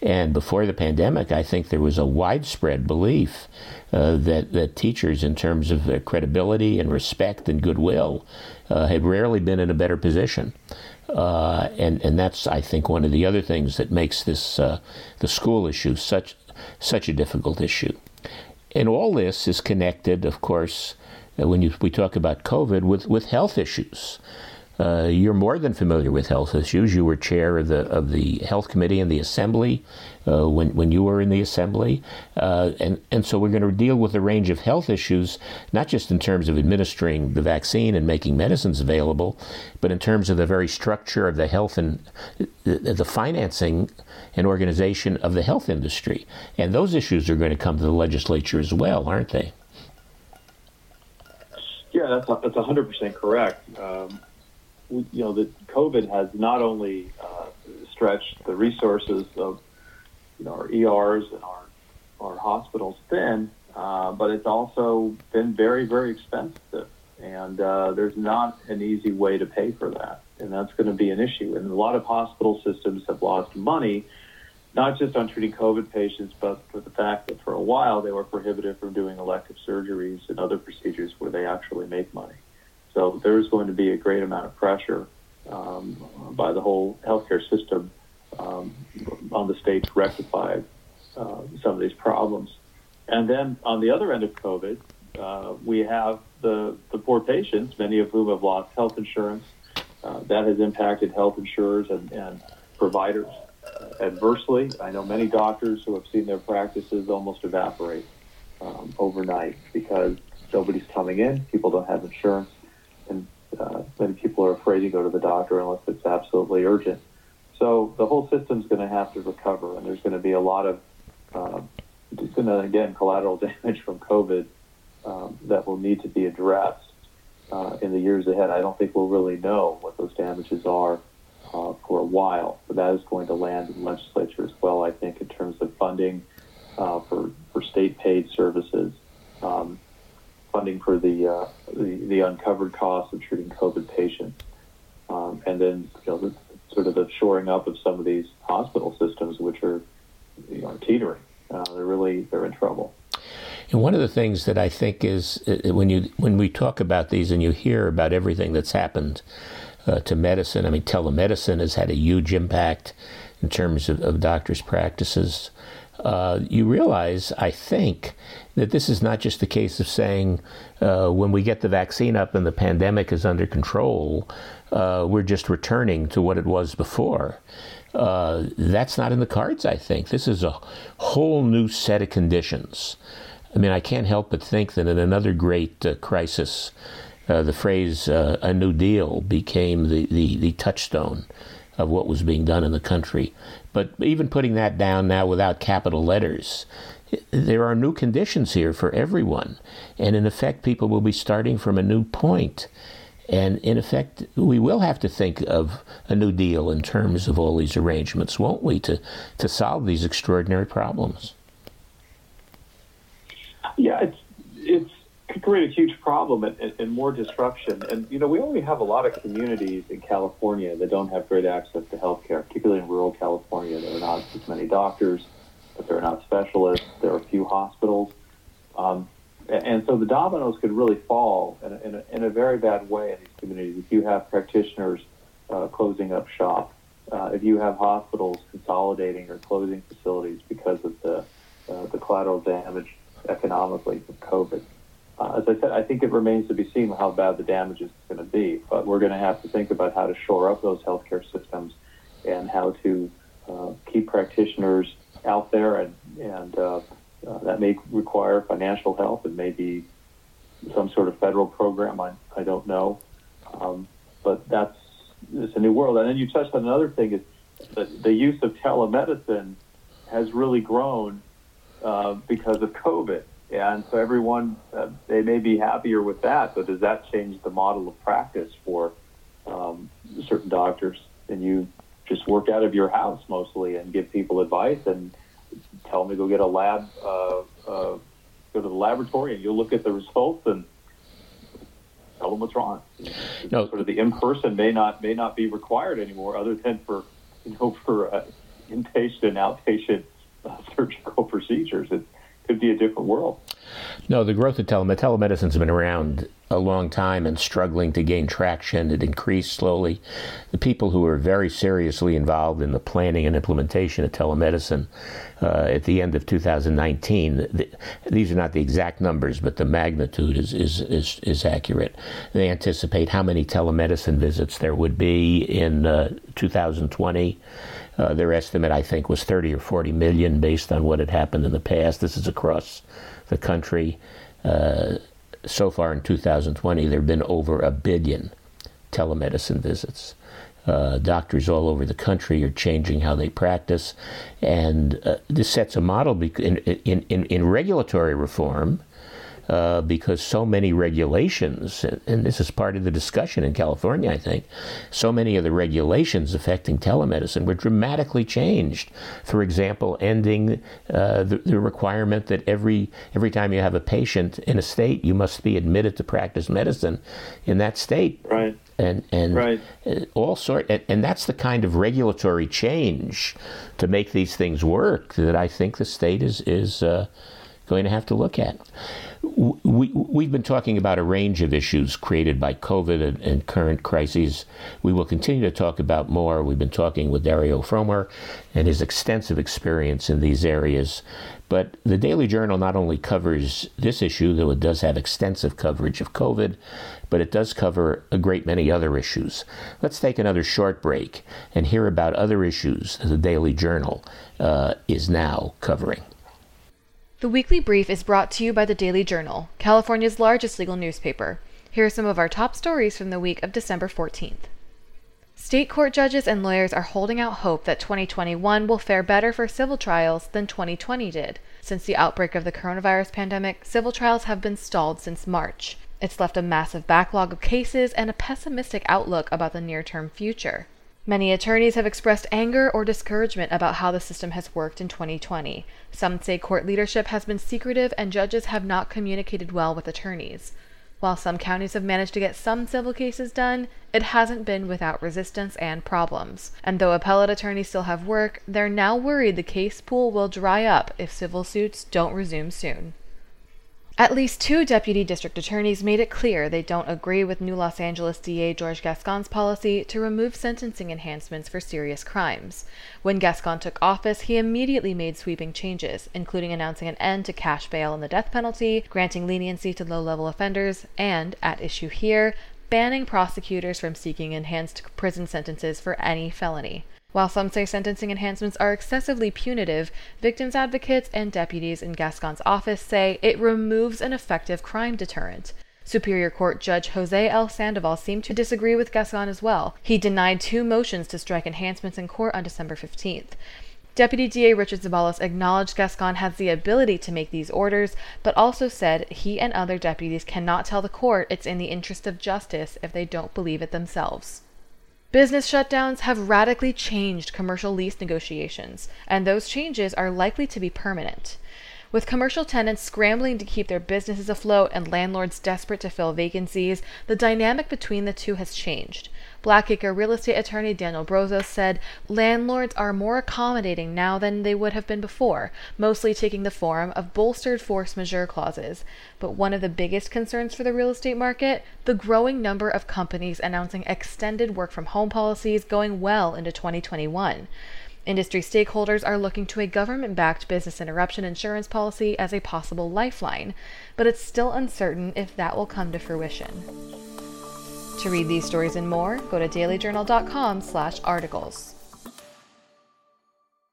And before the pandemic, I think there was a widespread belief uh, that, that teachers, in terms of their credibility and respect and goodwill, uh, had rarely been in a better position. Uh, and and that's I think one of the other things that makes this uh, the school issue such such a difficult issue. And all this is connected, of course, when you, we talk about COVID, with, with health issues. Uh, you're more than familiar with health issues. You were chair of the of the health committee in the assembly uh, when when you were in the assembly, uh, and and so we're going to deal with a range of health issues, not just in terms of administering the vaccine and making medicines available, but in terms of the very structure of the health and the, the financing and organization of the health industry. And those issues are going to come to the legislature as well, aren't they? Yeah, that's that's 100% correct. Um, you know, that COVID has not only uh, stretched the resources of you know our ERs and our our hospitals thin, uh, but it's also been very very expensive, and uh, there's not an easy way to pay for that, and that's going to be an issue. And a lot of hospital systems have lost money. Not just on treating COVID patients, but for the fact that for a while they were prohibited from doing elective surgeries and other procedures where they actually make money. So there's going to be a great amount of pressure um, by the whole healthcare system um, on the state to rectify uh, some of these problems. And then on the other end of COVID, uh, we have the, the poor patients, many of whom have lost health insurance. Uh, that has impacted health insurers and, and providers adversely. I know many doctors who have seen their practices almost evaporate um, overnight because nobody's coming in, people don't have insurance, uh, many people are afraid to go to the doctor unless it's absolutely urgent. So the whole system's going to have to recover, and there's going to be a lot of, just going to again collateral damage from COVID um, that will need to be addressed uh, in the years ahead. I don't think we'll really know what those damages are uh, for a while, but that is going to land in the legislature as well. I think in terms of funding uh, for for state paid services. Um, funding for the, uh, the, the uncovered costs of treating COVID patients, um, and then you know, the, sort of the shoring up of some of these hospital systems, which are you know, teetering. Uh, they're really they're in trouble. And one of the things that I think is uh, when you when we talk about these and you hear about everything that's happened uh, to medicine. I mean, telemedicine has had a huge impact in terms of, of doctors' practices. Uh, you realize, I think, that this is not just a case of saying uh, when we get the vaccine up and the pandemic is under control, uh, we're just returning to what it was before. Uh, that's not in the cards, I think. This is a whole new set of conditions. I mean, I can't help but think that in another great uh, crisis, the phrase a New Deal became the, the, the touchstone of what was being done in the country. But even putting that down now without capital letters, there are new conditions here for everyone. And in effect, people will be starting from a new point. And in effect, we will have to think of a new deal in terms of all these arrangements, won't we, to, to solve these extraordinary problems? Yeah, it's, it's could create a huge problem and, and, and, more disruption. And, you know, we only have a lot of communities in California that don't have great access to health care, particularly in rural California. There are not as many doctors, but there are not specialists. There are few hospitals. Um, and so the dominoes could really fall in a, in a, in a very bad way in these communities if you have practitioners uh, closing up shop, uh, if you have hospitals consolidating or closing facilities because of the, uh, the collateral damage economically from COVID. Uh, as I said, I think it remains to be seen how bad the damage is going to be, but we're going to have to think about how to shore up those healthcare systems and how to uh, keep practitioners out there and, and uh, uh, that may require financial help and maybe some sort of federal program. I, I don't know. Um, but that's it's a new world. And then you touched on another thing is the use of telemedicine has really grown uh, because of COVID. And so everyone, uh, they may be happier with that, but does that change the model of practice for um, certain doctors? And you just work out of your house mostly and give people advice and tell them to go get a lab, uh, uh, go to the laboratory, and you'll look at the results and tell them what's wrong. No. Sort of the in person may not may not be required anymore, other than for you know for uh, inpatient and outpatient uh, surgical procedures. It could be a different world. No, the growth of telemedicine, telemedicine's been around a long time and struggling to gain traction. It increased slowly. The people who were very seriously involved in the planning and implementation of telemedicine uh, at the end of 2019, the, these are not the exact numbers, but the magnitude is, is, is, is, accurate. They anticipate how many telemedicine visits there would be in uh, 2020. Uh, their estimate, I think, was 30 or 40 million based on what had happened in the past. This is across the country. Uh, so far in 2020, there have been over a billion telemedicine visits. Uh, doctors all over the country are changing how they practice, and uh, this sets a model in, in, in, in regulatory reform uh, because so many regulations, and this is part of the discussion in California, I think, so many of the regulations affecting telemedicine were dramatically changed. For example, ending uh, the, the, requirement that every every time you have a patient in a state, you must be admitted to practice medicine in that state. Right. And and right. Uh, all sort and, and that's the kind of regulatory change to make these things work that I think the state is is uh, going to have to look at we, we've been talking about a range of issues created by COVID and, and, current crises. We will continue to talk about more. We've been talking with Dario Frommer and his extensive experience in these areas. But the Daily Journal not only covers this issue, though it does have extensive coverage of COVID, but it does cover a great many other issues. Let's take another short break and hear about other issues the Daily Journal uh, is now covering. The weekly brief is brought to you by the Daily Journal, California's largest legal newspaper. Here are some of our top stories from the week of December 14th. State court judges and lawyers are holding out hope that 2021 will fare better for civil trials than 2020 did. Since the outbreak of the coronavirus pandemic, civil trials have been stalled since March. It's left a massive backlog of cases and a pessimistic outlook about the near term future. Many attorneys have expressed anger or discouragement about how the system has worked in 2020. Some say court leadership has been secretive and judges have not communicated well with attorneys. While some counties have managed to get some civil cases done, it hasn't been without resistance and problems. And though appellate attorneys still have work, they're now worried the case pool will dry up if civil suits don't resume soon. At least two deputy district attorneys made it clear they don't agree with new Los Angeles DA George Gascon's policy to remove sentencing enhancements for serious crimes. When Gascon took office, he immediately made sweeping changes, including announcing an end to cash bail and the death penalty, granting leniency to low level offenders, and, at issue here, banning prosecutors from seeking enhanced prison sentences for any felony. While some say sentencing enhancements are excessively punitive, victims advocates and deputies in Gascon's office say it removes an effective crime deterrent. Superior Court Judge Jose L. Sandoval seemed to disagree with Gascon as well. He denied two motions to strike enhancements in court on December 15th. Deputy DA Richard Ceballos acknowledged Gascon has the ability to make these orders, but also said he and other deputies cannot tell the court it's in the interest of justice if they don't believe it themselves. Business shutdowns have radically changed commercial lease negotiations, and those changes are likely to be permanent. With commercial tenants scrambling to keep their businesses afloat and landlords desperate to fill vacancies, the dynamic between the two has changed. Blackacre real estate attorney Daniel Brozos said landlords are more accommodating now than they would have been before, mostly taking the form of bolstered force majeure clauses. But one of the biggest concerns for the real estate market the growing number of companies announcing extended work from home policies going well into 2021. Industry stakeholders are looking to a government backed business interruption insurance policy as a possible lifeline, but it's still uncertain if that will come to fruition. To read these stories and more, go to dailyjournal.com/articles.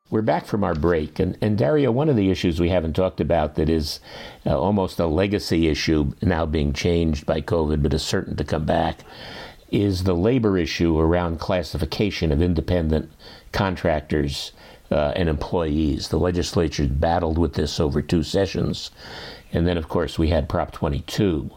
We're back from our break, and, and Dario, one of the issues we haven't talked about that is uh, almost a legacy issue now being changed by COVID, but is certain to come back, is the labor issue around classification of independent contractors uh, and employees. The legislature battled with this over two sessions. And then, of course, we had Prop 22,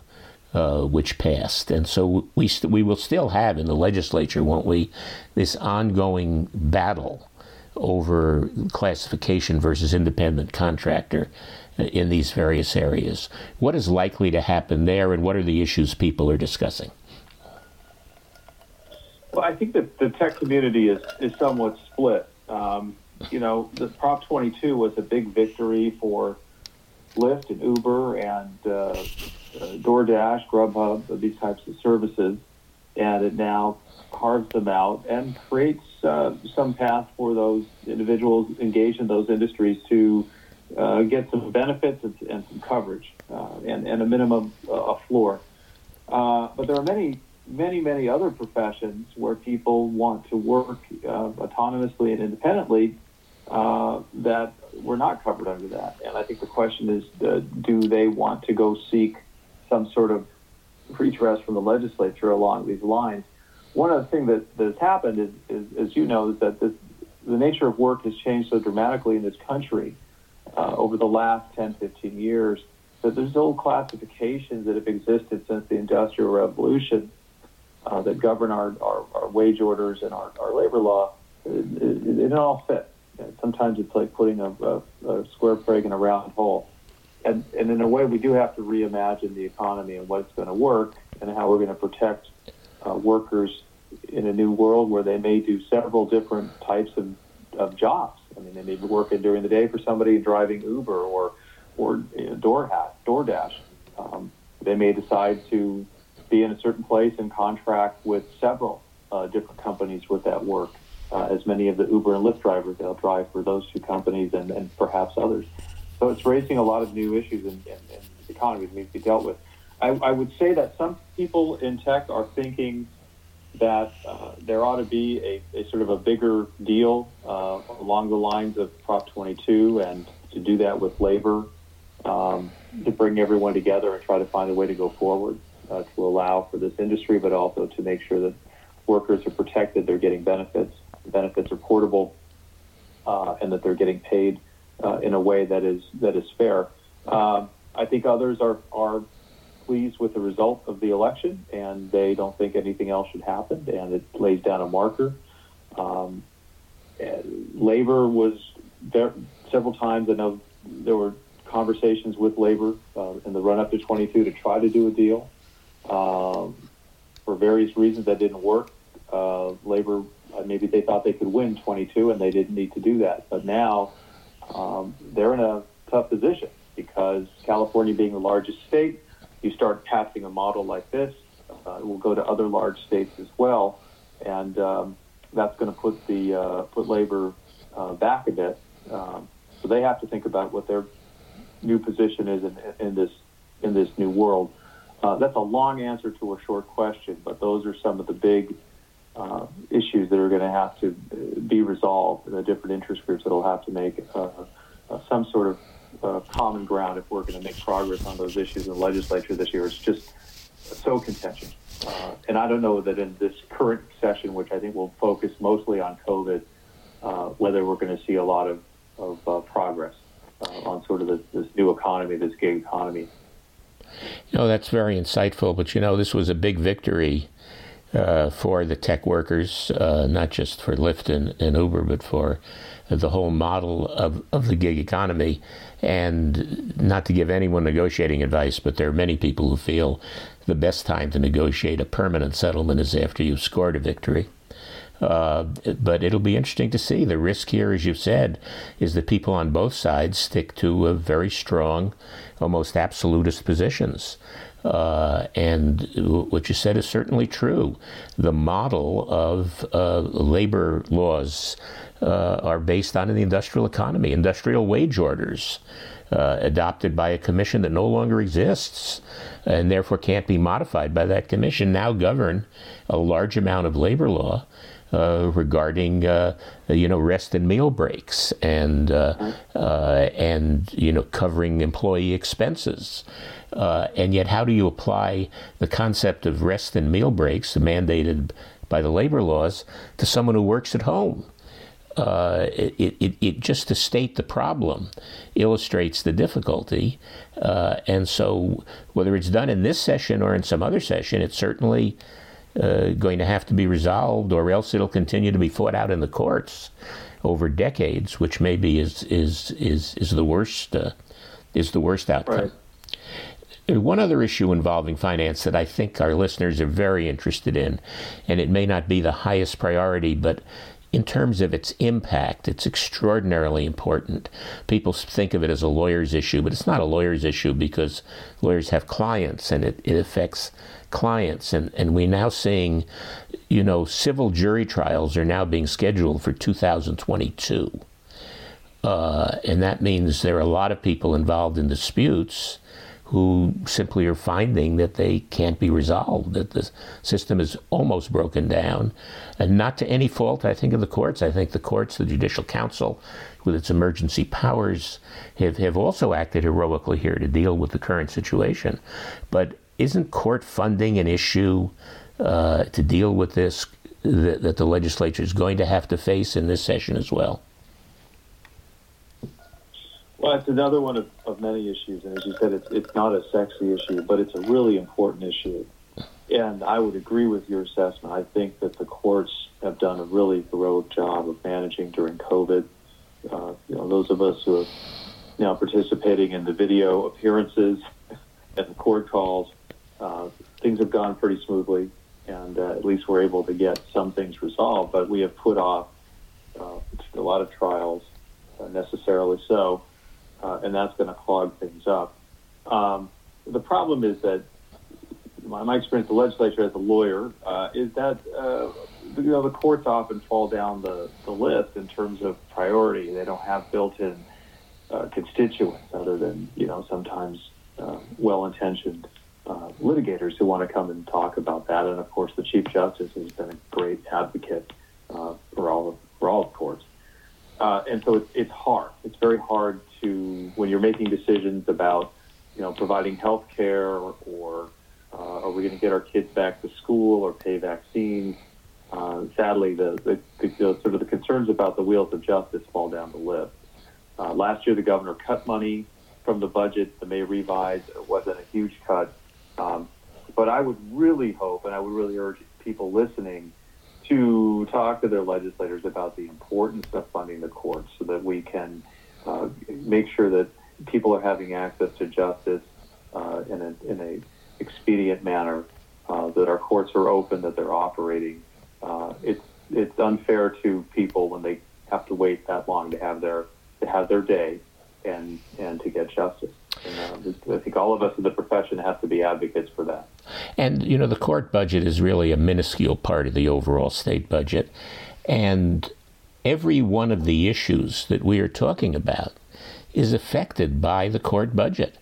uh, which passed. And so we, st- we will still have in the legislature, won't we, this ongoing battle over classification versus independent contractor in these various areas. What is likely to happen there, and what are the issues people are discussing? Well, I think that the tech community is, is somewhat split. Um, you know, the Prop 22 was a big victory for Lyft and Uber and uh, uh, DoorDash, Grubhub, these types of services, and it now carves them out and creates uh, some path for those individuals engaged in those industries to uh, get some benefits and, and some coverage uh, and, and, a minimum uh, a floor. but there are many many, many other professions where people want to work uh, autonomously and independently uh, that were not covered under that. And I think the question is uh, do they want to go seek some sort of redress from the legislature along these lines? One of the things that, that has happened is, is, as you know, is that this, the nature of work has changed so dramatically in this country uh, over the last 10, 15 years that there's old classifications that have existed since the Industrial Revolution uh, that govern our, our, our, wage orders and our, our labor law, it, it, it all fit. sometimes it's like putting a, a, a, square peg in a round hole. And, and in a way, we do have to reimagine the economy and what's going to work and how we're going to protect uh, workers in a new world where they may do several different types of, of jobs. I mean, they may be working during the day for somebody driving Uber or or you know, DoorDash. DoorDash. Um, they may decide to be in a certain place and contract with several uh, different companies with that work. Uh, as many of the Uber and Lyft drivers, they'll drive for those two companies and, and perhaps others. So it's raising a lot of new issues in, in, in the economy that need to be dealt with. I, I, would say that some people in tech are thinking that uh, there ought to be a, a, sort of a bigger deal uh, along the lines of Prop 22 and to do that with labor um, to bring everyone together and try to find a way to go forward uh, to allow for this industry, but also to make sure that workers are protected, they're getting benefits, benefits are portable, uh, and that they're getting paid uh, in a way that is that is fair. Um, I think others are are pleased with the result of the election, and they don't think anything else should happen, and it lays down a marker. Um, labor was there several times. I know there were conversations with labor uh, in the run up to 22 to try to do a deal. Um, for various reasons, that didn't work. Uh, labor, uh, maybe they thought they could win 22 and they didn't need to do that. But now um, they're in a tough position because California being the largest state, you start passing a model like this, uh, it will go to other large states as well, and um, that's going to put the uh, put labor uh, back a bit. Um, so they have to think about what their new position is in, in this in this new world. Uh, that's a long answer to a short question, but those are some of the big uh, issues that are going to have to be resolved, the different interest groups that will have to make uh, uh, some sort of uh, common ground if we're going to make progress on those issues in the legislature this year. It's just so contentious. Uh, and I don't know that in this current session, which I think will focus mostly on COVID, uh, whether we're going to see a lot of, of uh, progress uh, on sort of this, this new economy, this gig economy. You know, that's very insightful. But, you know, this was a big victory uh, for the tech workers, uh, not just for Lyft and, and, Uber, but for the whole model of, of the gig economy. And not to give anyone negotiating advice, but there are many people who feel the best time to negotiate a permanent settlement is after you've scored a victory. Uh, but it'll be interesting to see. The risk here, as you've said, is that people on both sides stick to very strong, almost absolutist positions. Uh, and what you said is certainly true. The model of uh, labor laws uh, are based on the industrial economy, industrial wage orders. Uh, adopted by a commission that no longer exists and therefore can't be modified by that commission now govern a large amount of labor law regarding uh, you know rest and meal breaks and uh, uh and you know covering employee expenses. Uh, and yet, how do you apply the concept of rest and meal breaks mandated by the labor laws to someone who works at home? Uh, it, it, it, just to state the problem illustrates the difficulty. Uh, and so, whether it's done in this session or in some other session, it certainly uh, going to have to be resolved, or else it'll continue to be fought out in the courts over decades, which maybe is is is is the worst uh, is the worst outcome. Right. One other issue involving finance that I think our listeners are very interested in, and it may not be the highest priority, but in terms of its impact, it's extraordinarily important. People think of it as a lawyer's issue, but it's not a lawyer's issue because lawyers have clients and it, it affects clients. And, and we're now seeing, you know, civil jury trials are now being scheduled for 2022. Uh, and that means there are a lot of people involved in disputes who simply are finding that they can't be resolved, that the system is almost broken down. And not to any fault, I think, of the courts. I think the courts, the Judicial Council, with its emergency powers, have, have also acted heroically here to deal with the current situation. But isn't court funding an issue uh, to deal with this that, that the legislature is going to have to face in this session as well? Well, it's another one of, of many issues, and as you said, it's it's not a sexy issue, but it's a really important issue. And I would agree with your assessment. I think that the courts have done a really heroic job of managing during COVID. Uh, you know, those of us who are now participating in the video appearances and the court calls, uh, things have gone pretty smoothly, and uh, at least we're able to get some things resolved. But we have put off uh, a lot of trials, uh, necessarily so uh, and that's going to clog things up. Um, the problem is that my, my experience, the legislature as a lawyer, uh, is that uh, you know the courts often fall down the, the list in terms of priority. They don't have built-in uh, constituents other than you know sometimes uh, well-intentioned uh, litigators who want to come and talk about that. And of course, the Chief Justice has been a great advocate uh, for all of, for all of courts. Uh, and so it's, it's hard. It's very hard to when you're making decisions about, you know, providing health care or, or uh, are we going to get our kids back to school or pay vaccines. Uh, sadly, the, the, the, sort of the concerns about the wheels of justice fall down the list. Last year, the governor cut money from the budget. The May revise wasn't a huge cut, um, but I would really hope, and I would really urge people listening to talk to their legislators about the importance of funding the courts so that we can uh, make sure that people are having access to justice uh, in, a, in a expedient manner, uh, that our courts are open, that they're operating. Uh, it's, it's unfair to people when they have to wait that long to have their, to have their day and, and to get justice. Uh, I think all of us in the profession have to be advocates for that. And, you know, the court budget is really a minuscule part of the overall state budget. And every one of the issues that we are talking about is affected by the court budget.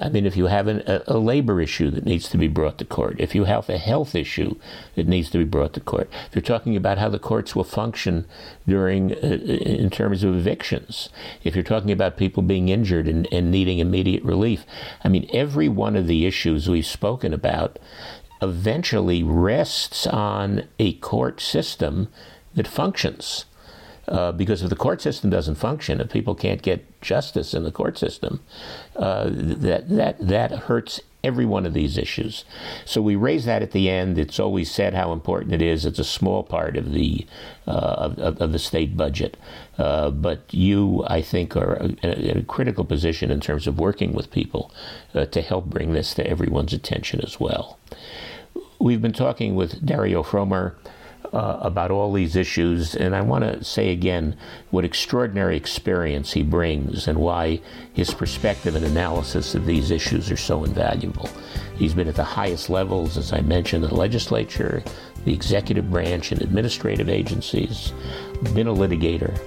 I mean, if you have an, a, a, labor issue that needs to be brought to court, if you have a health issue that needs to be brought to court, if you're talking about how the courts will function during, uh, in terms of evictions, if you're talking about people being injured and, and needing immediate relief, I mean, every one of the issues we've spoken about eventually rests on a court system that functions. Uh, because if the court system doesn't function, if people can't get justice in the court system, uh, that that that hurts every one of these issues. So we raise that at the end. It's always said how important it is. It's a small part of the uh, of, of, the state budget, uh, but you, I think, are in a critical position in terms of working with people uh, to help bring this to everyone's attention as well. We've been talking with Dario Frommer uh, about all these issues. And I want to say again what extraordinary experience he brings and why his perspective and analysis of these issues are so invaluable. He's been at the highest levels, as I mentioned, the legislature, the executive branch, and administrative agencies, been a litigator.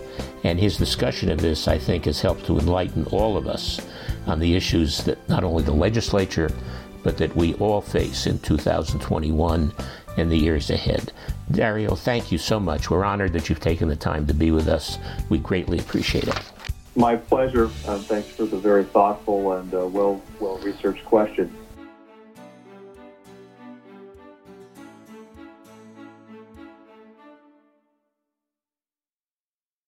And his discussion of this, I think, has helped to enlighten all of us on the issues that not only the legislature, but that we all face in 2021 and the years ahead. Dario, thank you so much. We're honored that you've taken the time to be with us. We greatly appreciate it. My pleasure. Uh, thanks for the very thoughtful and uh, well well researched question.